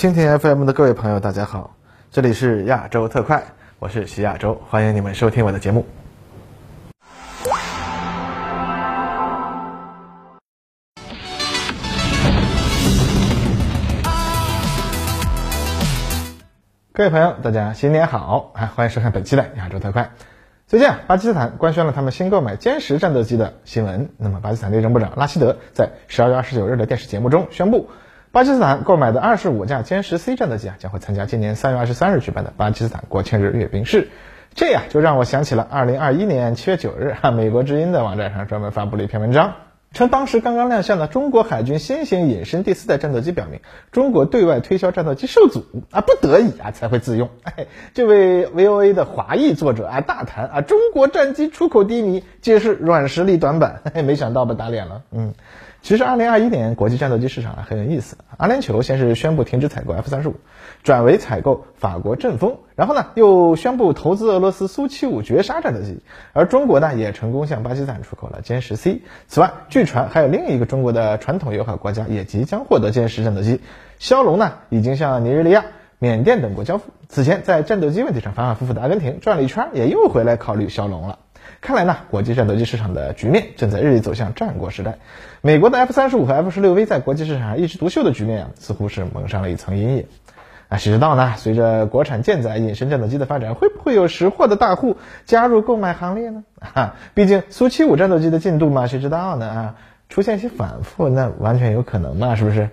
蜻蜓 FM 的各位朋友，大家好，这里是亚洲特快，我是徐亚洲，欢迎你们收听我的节目。各位朋友，大家新年好啊！欢迎收看本期的亚洲特快。最近啊，巴基斯坦官宣了他们新购买歼十战斗机的新闻。那么，巴基斯坦内政部长拉希德在十二月二十九日的电视节目中宣布，巴基斯坦购买的二十五架歼十 C 战斗机啊，将会参加今年三月二十三日举办的巴基斯坦国庆日阅兵式。这呀，就让我想起了二零二一年七月九日，哈，美国之音的网站上专门发布了一篇文章。称当时刚刚亮相的中国海军新型隐身第四代战斗机表明，中国对外推销战斗机受阻啊，不得已啊才会自用。哎，这位 VOA 的华裔作者啊大谈啊，中国战机出口低迷，皆是软实力短板。嘿 没想到吧打脸了。嗯，其实二零二一年国际战斗机市场啊很有意思。阿联酋先是宣布停止采购 F 三十五，转为采购法国阵风，然后呢又宣布投资俄罗斯苏七五绝杀战斗机，而中国呢也成功向巴基斯坦出口了歼十 C。此外，据传还有另一个中国的传统友好国家也即将获得歼十战斗机，枭龙呢已经向尼日利亚、缅甸等国交付。此前在战斗机问题上反反复复的阿根廷转了一圈，也又回来考虑枭龙了。看来呢，国际战斗机市场的局面正在日益走向战国时代。美国的 F 三十五和 F 十六 V 在国际市场上一枝独秀的局面啊，似乎是蒙上了一层阴影。啊，谁知道呢？随着国产舰载隐身战斗机的发展，会不会有识货的大户加入购买行列呢？啊，毕竟苏七五战斗机的进度嘛，谁知道呢？啊，出现一些反复，那完全有可能嘛，是不是？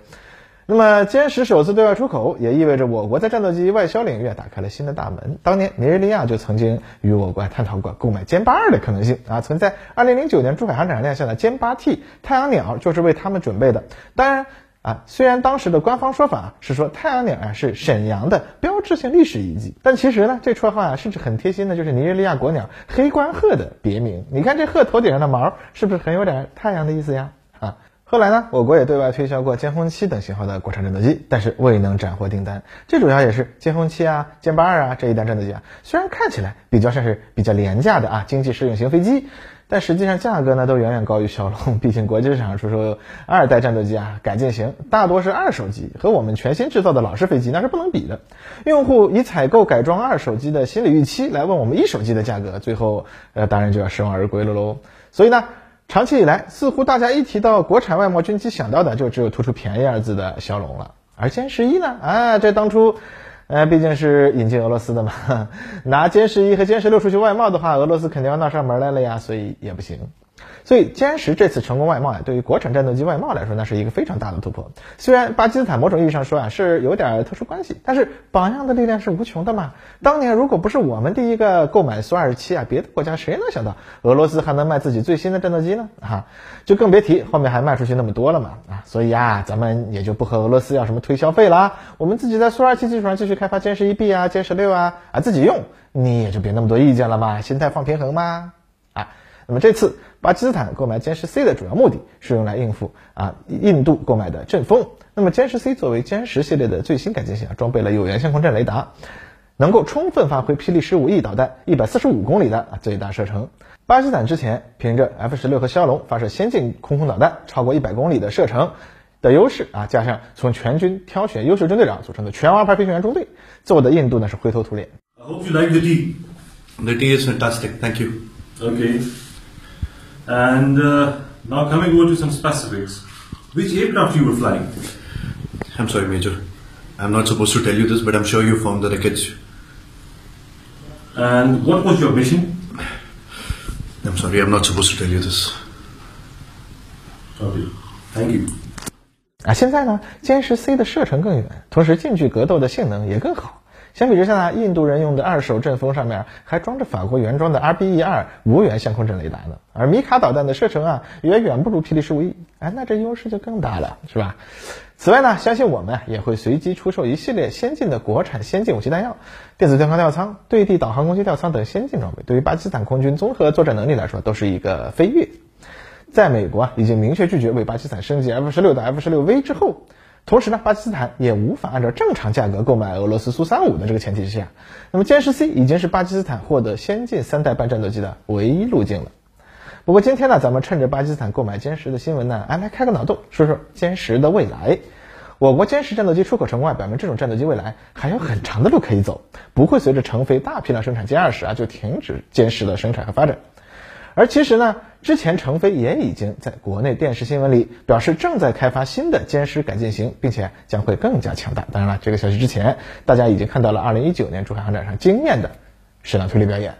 那么歼十首次对外出口，也意味着我国在战斗机外销领域打开了新的大门。当年尼日利亚就曾经与我国探讨过购买歼八二的可能性啊，存在2009年珠海航展亮相的歼八 T 太阳鸟就是为他们准备的。当然啊，虽然当时的官方说法是说太阳鸟啊是沈阳的标志性历史遗迹，但其实呢，这绰号啊甚至很贴心的，就是尼日利亚国鸟黑冠鹤的别名。你看这鹤头顶上的毛，是不是很有点太阳的意思呀？后来呢，我国也对外推销过歼轰七等型号的国产战斗机，但是未能斩获订单。最主要也是歼轰七啊、歼八二啊这一代战斗机啊，虽然看起来比较像是比较廉价的啊经济适用型飞机，但实际上价格呢都远远高于骁龙。毕竟国际市场上出售二代战斗机啊，改进型大多是二手机，和我们全新制造的老式飞机那是不能比的。用户以采购改装二手机的心理预期来问我们一手机的价格，最后呃当然就要失望而归了喽。所以呢。长期以来，似乎大家一提到国产外贸军机，想到的就只有突出便宜二字的骁龙了。而歼十一呢？啊，这当初，呃，毕竟是引进俄罗斯的嘛，拿歼十一和歼十六出去外贸的话，俄罗斯肯定要闹上门来了呀，所以也不行。所以歼十这次成功外贸呀，对于国产战斗机外贸来说，那是一个非常大的突破。虽然巴基斯坦某种意义上说啊是有点特殊关系，但是榜样的力量是无穷的嘛。当年如果不是我们第一个购买苏二十七啊，别的国家谁能想到俄罗斯还能卖自己最新的战斗机呢？啊，就更别提后面还卖出去那么多了嘛。啊，所以啊，咱们也就不和俄罗斯要什么推销费啦，我们自己在苏二七基础上继续开发歼十一 B 啊、歼十六啊啊，自己用，你也就别那么多意见了嘛，心态放平衡嘛。啊，那么这次。巴基斯坦购买歼十 C 的主要目的是用来应付啊印度购买的阵风。那么歼十 C 作为歼十系列的最新改进型，装备了有源相控阵雷达，能够充分发挥霹雳十五 E 导弹一百四十五公里的啊最大射程。巴基斯坦之前凭着 F 十六和枭龙发射先进空空导弹超过一百公里的射程的优势啊，加上从全军挑选优秀中队长组成的全王牌飞行员中队，做的印度呢是灰头土脸。I hope you like the tea. The tea is fantastic. Thank you. Okay. And uh, now coming over to some specifics. Which aircraft you were flying? I'm sorry, Major. I'm not supposed to tell you this, but I'm sure you found the wreckage. And what was your mission? I'm sorry, I'm not supposed to tell you this. Okay, thank you. 啊，现在呢，歼十 C 的射程更远，同时近距格斗的性能也更好。 相比之下呢，印度人用的二手阵风上面还装着法国原装的 RBE 二无源相控阵雷达呢，而米卡导弹的射程啊也远不如霹雳十五 E，哎，那这优势就更大了，是吧？此外呢，相信我们也会随机出售一系列先进的国产先进武器弹药、电子对抗吊舱、对地导航攻击吊舱等先进装备，对于巴基斯坦空军综合作战能力来说都是一个飞跃。在美国啊已经明确拒绝为巴基斯坦升级 F 十六到 F 十六 V 之后。同时呢，巴基斯坦也无法按照正常价格购买俄罗斯苏三五的这个前提之下，那么歼十 C 已经是巴基斯坦获得先进三代半战斗机的唯一路径了。不过今天呢，咱们趁着巴基斯坦购买歼十的新闻呢，哎，来开个脑洞，说说歼十的未来。我国歼十战斗机出口成功啊，表明这种战斗机未来还有很长的路可以走，不会随着成飞大批量生产歼二十啊就停止歼十的生产和发展。而其实呢，之前成飞也已经在国内电视新闻里表示正在开发新的歼十改进型，并且将会更加强大。当然了，这个消息之前大家已经看到了2019年珠海航展上惊艳的矢量推力表演，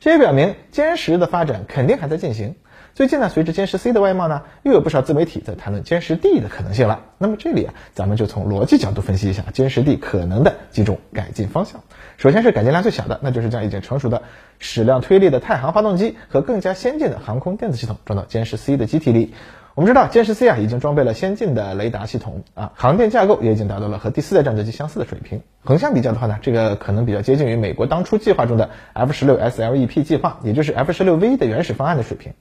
这也表明歼十的发展肯定还在进行。最近呢，随着歼十 C 的外贸呢，又有不少自媒体在谈论歼十 D 的可能性了。那么这里啊，咱们就从逻辑角度分析一下歼十 D 可能的几种改进方向。首先是改进量最小的，那就是将已经成熟的矢量推力的太行发动机和更加先进的航空电子系统装到歼十 C 的机体里。我们知道歼十 C 啊已经装备了先进的雷达系统啊，航电架构也已经达到了和第四代战斗机相似的水平。横向比较的话呢，这个可能比较接近于美国当初计划中的 F 十六 SLEP 计划，也就是 F 十六 V 的原始方案的水平。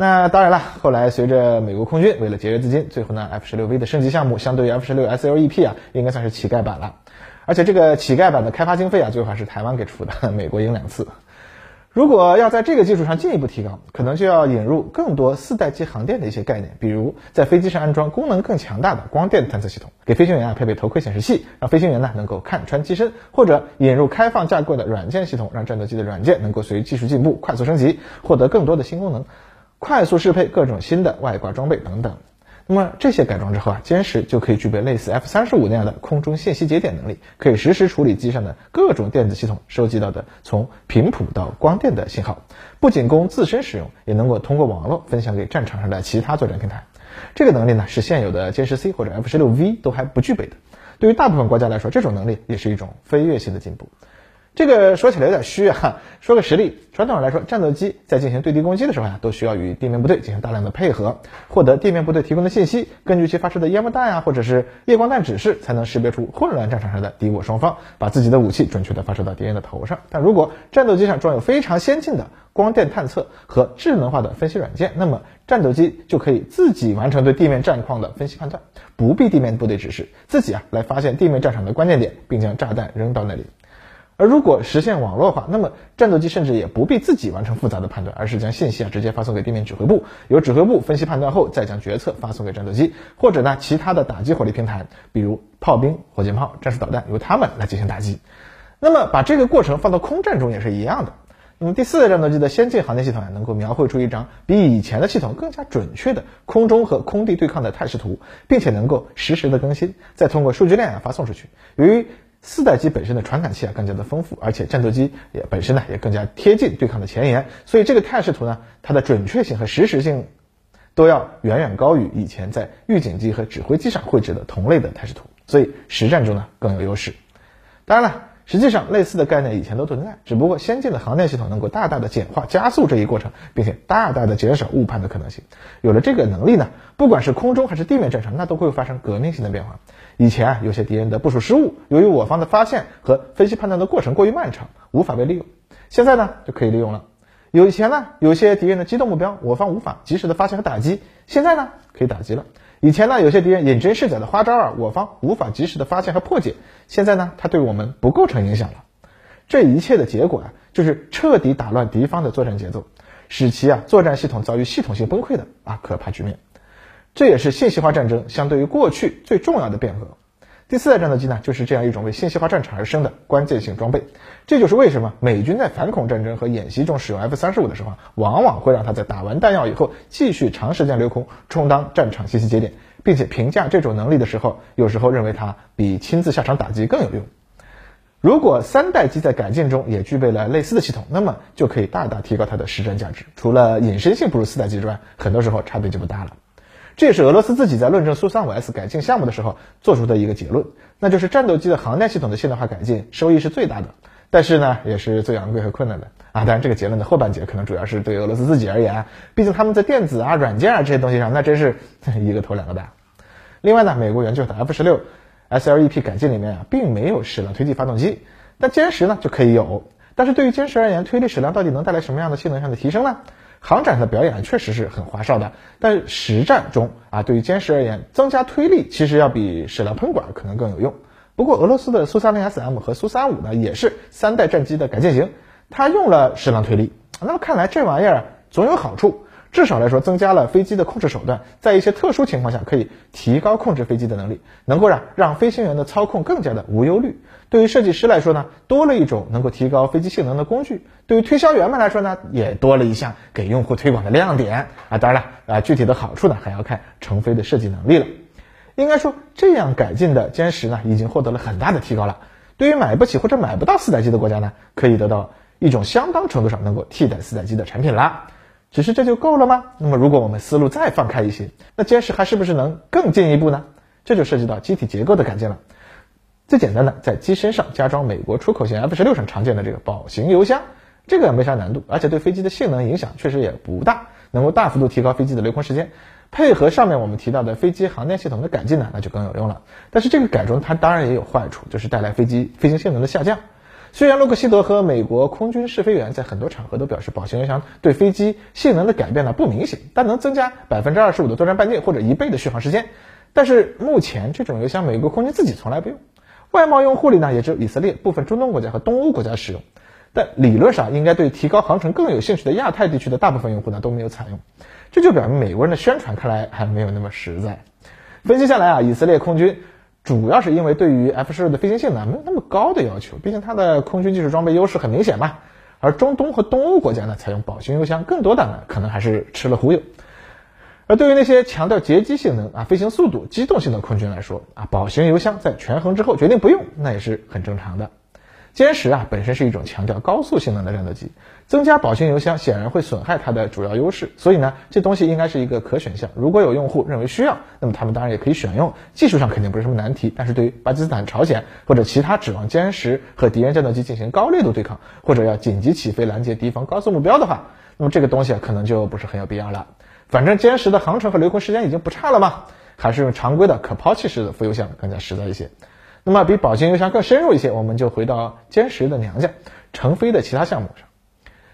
那当然了，后来随着美国空军为了节约资金，最后呢，F 十六 V 的升级项目相对于 F 十六 SLEP 啊，应该算是乞丐版了。而且这个乞丐版的开发经费啊，最后还是台湾给出的，美国赢两次。如果要在这个基础上进一步提高，可能就要引入更多四代机航电的一些概念，比如在飞机上安装功能更强大的光电探测系统，给飞行员啊配备头盔显示器，让飞行员呢能够看穿机身，或者引入开放架构的软件系统，让战斗机的软件能够随技术进步快速升级，获得更多的新功能。快速适配各种新的外挂装备等等，那么这些改装之后啊，歼十就可以具备类似 F 三十五那样的空中信息节点能力，可以实时处理机上的各种电子系统收集到的从频谱到光电的信号，不仅供自身使用，也能够通过网络分享给战场上的其他作战平台。这个能力呢，是现有的歼十 C 或者 F 十六 V 都还不具备的。对于大部分国家来说，这种能力也是一种飞跃性的进步。这个说起来有点虚啊，说个实例，传统上来说，战斗机在进行对地攻击的时候呀，都需要与地面部队进行大量的配合，获得地面部队提供的信息，根据其发射的烟雾弹啊，或者是夜光弹指示，才能识别出混乱战场上的敌我双方，把自己的武器准确的发射到敌人的头上。但如果战斗机上装有非常先进的光电探测和智能化的分析软件，那么战斗机就可以自己完成对地面战况的分析判断，不必地面部队指示，自己啊来发现地面战场的关键点，并将炸弹扔到那里。而如果实现网络化，那么战斗机甚至也不必自己完成复杂的判断，而是将信息啊直接发送给地面指挥部，由指挥部分析判断后，再将决策发送给战斗机，或者呢其他的打击火力平台，比如炮兵、火箭炮、战术导弹，由他们来进行打击。那么把这个过程放到空战中也是一样的。那么第四代战斗机的先进航电系统啊能够描绘出一张比以前的系统更加准确的空中和空地对抗的态势图，并且能够实时的更新，再通过数据链啊发送出去。由于四代机本身的传感器啊更加的丰富，而且战斗机也本身呢也更加贴近对抗的前沿，所以这个态势图呢，它的准确性和实时性都要远远高于以前在预警机和指挥机上绘制的同类的态势图，所以实战中呢更有优势。当然了。实际上，类似的概念以前都存在，只不过先进的航电系统能够大大的简化、加速这一过程，并且大大的减少误判的可能性。有了这个能力呢，不管是空中还是地面战场，那都会发生革命性的变化。以前啊，有些敌人的部署失误，由于我方的发现和分析判断的过程过于漫长，无法被利用。现在呢，就可以利用了。有以前呢，有些敌人的机动目标，我方无法及时的发现和打击，现在呢，可以打击了。以前呢，有些敌人隐真是假的花招啊，我方无法及时的发现和破解。现在呢，它对我们不构成影响了。这一切的结果啊，就是彻底打乱敌方的作战节奏，使其啊作战系统遭遇系统性崩溃的啊可怕局面。这也是信息化战争相对于过去最重要的变革。第四代战斗机呢，就是这样一种为信息化战场而生的关键性装备。这就是为什么美军在反恐战争和演习中使用 F 三十五的时候，往往会让它在打完弹药以后继续长时间留空，充当战场信息节点，并且评价这种能力的时候，有时候认为它比亲自下场打击更有用。如果三代机在改进中也具备了类似的系统，那么就可以大大提高它的实战价值。除了隐身性不如四代机之外，很多时候差别就不大了。这也是俄罗斯自己在论证苏 -35S 改进项目的时候做出的一个结论，那就是战斗机的航电系统的现代化改进收益是最大的，但是呢，也是最昂贵和困难的啊。当然，这个结论的后半截可能主要是对俄罗斯自己而言，毕竟他们在电子啊、软件啊这些东西上，那真是一个头两个大。另外呢，美国援救的 F 十六 SLEP 改进里面啊，并没有矢量推进发动机，但歼十呢就可以有。但是对于歼十而言，推力矢量到底能带来什么样的性能上的提升呢？航展的表演确实是很花哨的，但实战中啊，对于歼十而言，增加推力其实要比矢量喷管可能更有用。不过俄罗斯的苏三零 SM 和苏三五呢，也是三代战机的改进型，它用了矢量推力。那么看来这玩意儿总有好处，至少来说增加了飞机的控制手段，在一些特殊情况下可以提高控制飞机的能力，能够让让飞行员的操控更加的无忧虑。对于设计师来说呢，多了一种能够提高飞机性能的工具；对于推销员们来说呢，也多了一项给用户推广的亮点啊。当然了，啊具体的好处呢，还要看成飞的设计能力了。应该说，这样改进的歼十呢，已经获得了很大的提高了。对于买不起或者买不到四代机的国家呢，可以得到一种相当程度上能够替代四代机的产品啦。只是这就够了吗？那么如果我们思路再放开一些，那歼十还是不是能更进一步呢？这就涉及到机体结构的改进了。最简单的，在机身上加装美国出口型 F 十六上常见的这个保型油箱，这个没啥难度，而且对飞机的性能影响确实也不大，能够大幅度提高飞机的留空时间。配合上面我们提到的飞机航电系统的改进呢，那就更有用了。但是这个改装它当然也有坏处，就是带来飞机飞行性能的下降。虽然洛克希德和美国空军试飞员在很多场合都表示，保型油箱对飞机性能的改变呢不明显，但能增加百分之二十五的作战半径或者一倍的续航时间。但是目前这种油箱美国空军自己从来不用，外贸用户里呢也只有以色列、部分中东国家和东欧国家使用。但理论上应该对提高航程更有兴趣的亚太地区的大部分用户呢都没有采用。这就表明美国人的宣传看来还没有那么实在。分析下来啊，以色列空军主要是因为对于 F 十六的飞行性能没有那么高的要求，毕竟它的空军技术装备优势很明显嘛。而中东和东欧国家呢，采用保型油箱更多的呢，可能还是吃了忽悠。而对于那些强调截击性能啊、飞行速度、机动性的空军来说啊，保型油箱在权衡之后决定不用，那也是很正常的。歼十啊本身是一种强调高速性能的战斗机，增加保型油箱显然会损害它的主要优势，所以呢这东西应该是一个可选项。如果有用户认为需要，那么他们当然也可以选用，技术上肯定不是什么难题。但是对于巴基斯坦、朝鲜或者其他指望歼十和敌人战斗机进行高烈度对抗，或者要紧急起飞拦截敌方高速目标的话，那么这个东西啊可能就不是很有必要了。反正歼十的航程和留空时间已经不差了嘛，还是用常规的可抛弃式的副油箱更加实在一些。那么比保型油箱更深入一些，我们就回到歼十的娘家成飞的其他项目上。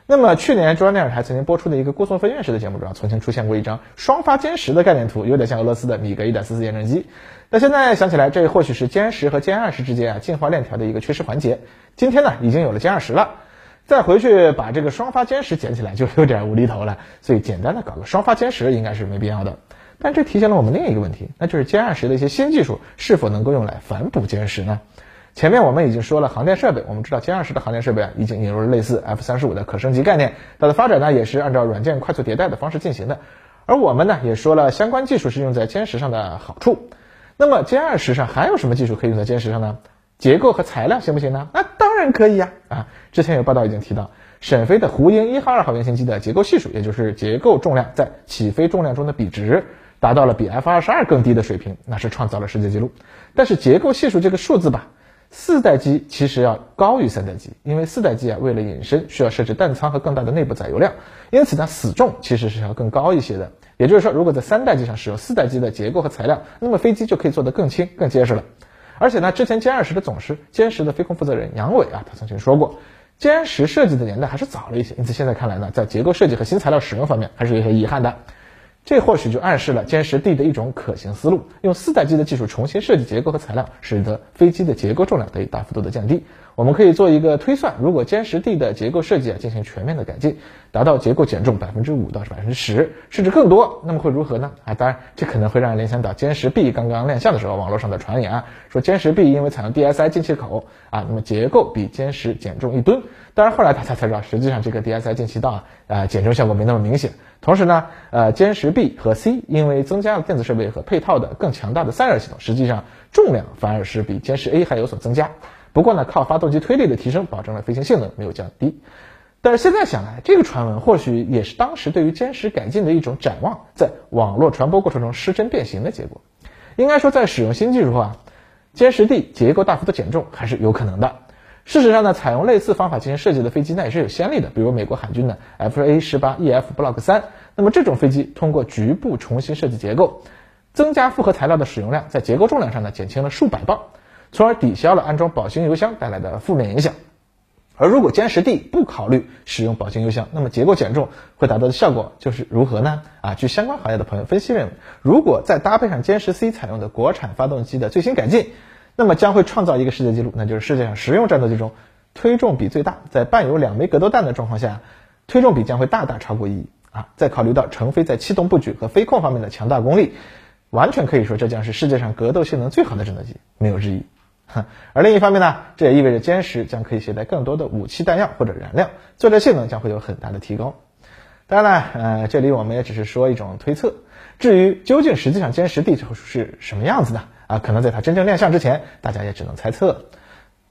那么去年中央电视台曾经播出的一个郭颂飞院士的节目中，曾经出现过一张双发歼十的概念图，有点像俄罗斯的米格一点四四验证机。那现在想起来，这或许是歼十和歼二十之间啊进化链条的一个缺失环节。今天呢，已经有了歼二十了，再回去把这个双发歼十捡起来就有点无厘头了。所以简单的搞个双发歼十应该是没必要的。但这提醒了我们另一个问题，那就是歼二十的一些新技术是否能够用来反哺歼十呢？前面我们已经说了航电设备，我们知道歼二十的航电设备啊已经引入了类似 F 三十五的可升级概念，它的发展呢也是按照软件快速迭代的方式进行的。而我们呢也说了相关技术是用在歼十上的好处。那么歼二十上还有什么技术可以用在歼十上呢？结构和材料行不行呢？那当然可以呀！啊，之前有报道已经提到，沈飞的胡鹰一号、二号原型机的结构系数，也就是结构重量在起飞重量中的比值。达到了比 F 二十二更低的水平，那是创造了世界纪录。但是结构系数这个数字吧，四代机其实要高于三代机，因为四代机啊为了隐身需要设置弹舱和更大的内部载油量，因此呢死重其实是要更高一些的。也就是说，如果在三代机上使用四代机的结构和材料，那么飞机就可以做得更轻、更结实了。而且呢，之前歼二十的总师、歼十的飞控负责人杨伟啊，他曾经说过，歼十设计的年代还是早了一些，因此现在看来呢，在结构设计和新材料使用方面还是有些遗憾的。这或许就暗示了歼十 D 的一种可行思路，用四代机的技术重新设计结构和材料，使得飞机的结构重量得以大幅度的降低。我们可以做一个推算，如果歼十 D 的结构设计啊进行全面的改进，达到结构减重百分之五到百分之十，甚至更多，那么会如何呢？啊，当然这可能会让人联想到歼十 B 刚刚亮相的时候，网络上的传言啊，说歼十 B 因为采用 DSI 进气口啊，那么结构比歼十减重一吨。当然后来大家才知道，实际上这个 DSI 进气道啊，呃减重效果没那么明显。同时呢，呃歼十 B 和 C 因为增加了电子设备和配套的更强大的散热系统，实际上重量反而是比歼十 A 还有所增加。不过呢，靠发动机推力的提升，保证了飞行性能没有降低。但是现在想来，这个传闻或许也是当时对于歼十改进的一种展望，在网络传播过程中失真变形的结果。应该说，在使用新技术后啊，歼十 D 结构大幅的减重还是有可能的。事实上呢，采用类似方法进行设计的飞机，那也是有先例的，比如美国海军的 F A 十八 E F Block 三。那么这种飞机通过局部重新设计结构，增加复合材料的使用量，在结构重量上呢减轻了数百磅。从而抵消了安装保型油箱带来的负面影响。而如果歼十 D 不考虑使用保型油箱，那么结构减重会达到的效果就是如何呢？啊，据相关行业的朋友分析认为，如果再搭配上歼十 C 采用的国产发动机的最新改进，那么将会创造一个世界纪录，那就是世界上实用战斗机中推重比最大，在伴有两枚格斗弹的状况下，推重比将会大大超过一。啊，再考虑到成飞在气动布局和飞控方面的强大功力，完全可以说这将是世界上格斗性能最好的战斗机，没有之一。而另一方面呢，这也意味着歼十将可以携带更多的武器弹药或者燃料，作战性能将会有很大的提高。当然了，呃，这里我们也只是说一种推测。至于究竟实际上歼十 D 是什么样子的啊，可能在它真正亮相之前，大家也只能猜测。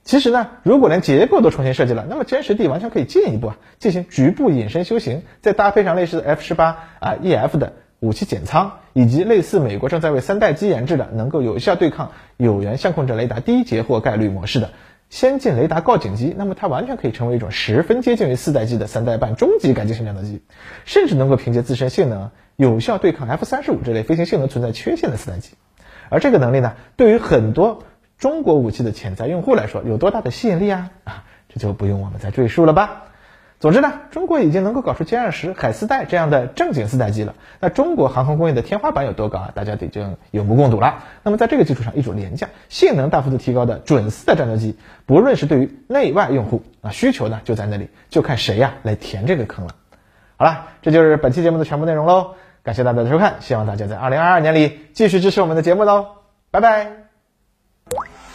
其实呢，如果连结构都重新设计了，那么歼十 D 完全可以进一步啊，进行局部隐身修行，再搭配上类似的 F 十八啊 EF 的武器减仓，以及类似美国正在为三代机研制的能够有效对抗有源相控阵雷达低截获概率模式的先进雷达告警机，那么它完全可以成为一种十分接近于四代机的三代半终极改进型战斗机，甚至能够凭借自身性能有效对抗 F 三十五这类飞行性能存在缺陷的四代机。而这个能力呢，对于很多中国武器的潜在用户来说有多大的吸引力啊？啊，这就不用我们再赘述了吧。总之呢，中国已经能够搞出歼二十、海四代这样的正经四代机了。那中国航空工业的天花板有多高啊？大家已经有目共睹了。那么在这个基础上，一组廉价、性能大幅度提高的准四代战斗机，不论是对于内外用户啊，需求呢就在那里，就看谁呀来填这个坑了。好了，这就是本期节目的全部内容喽。感谢大家的收看，希望大家在二零二二年里继续支持我们的节目喽。拜拜。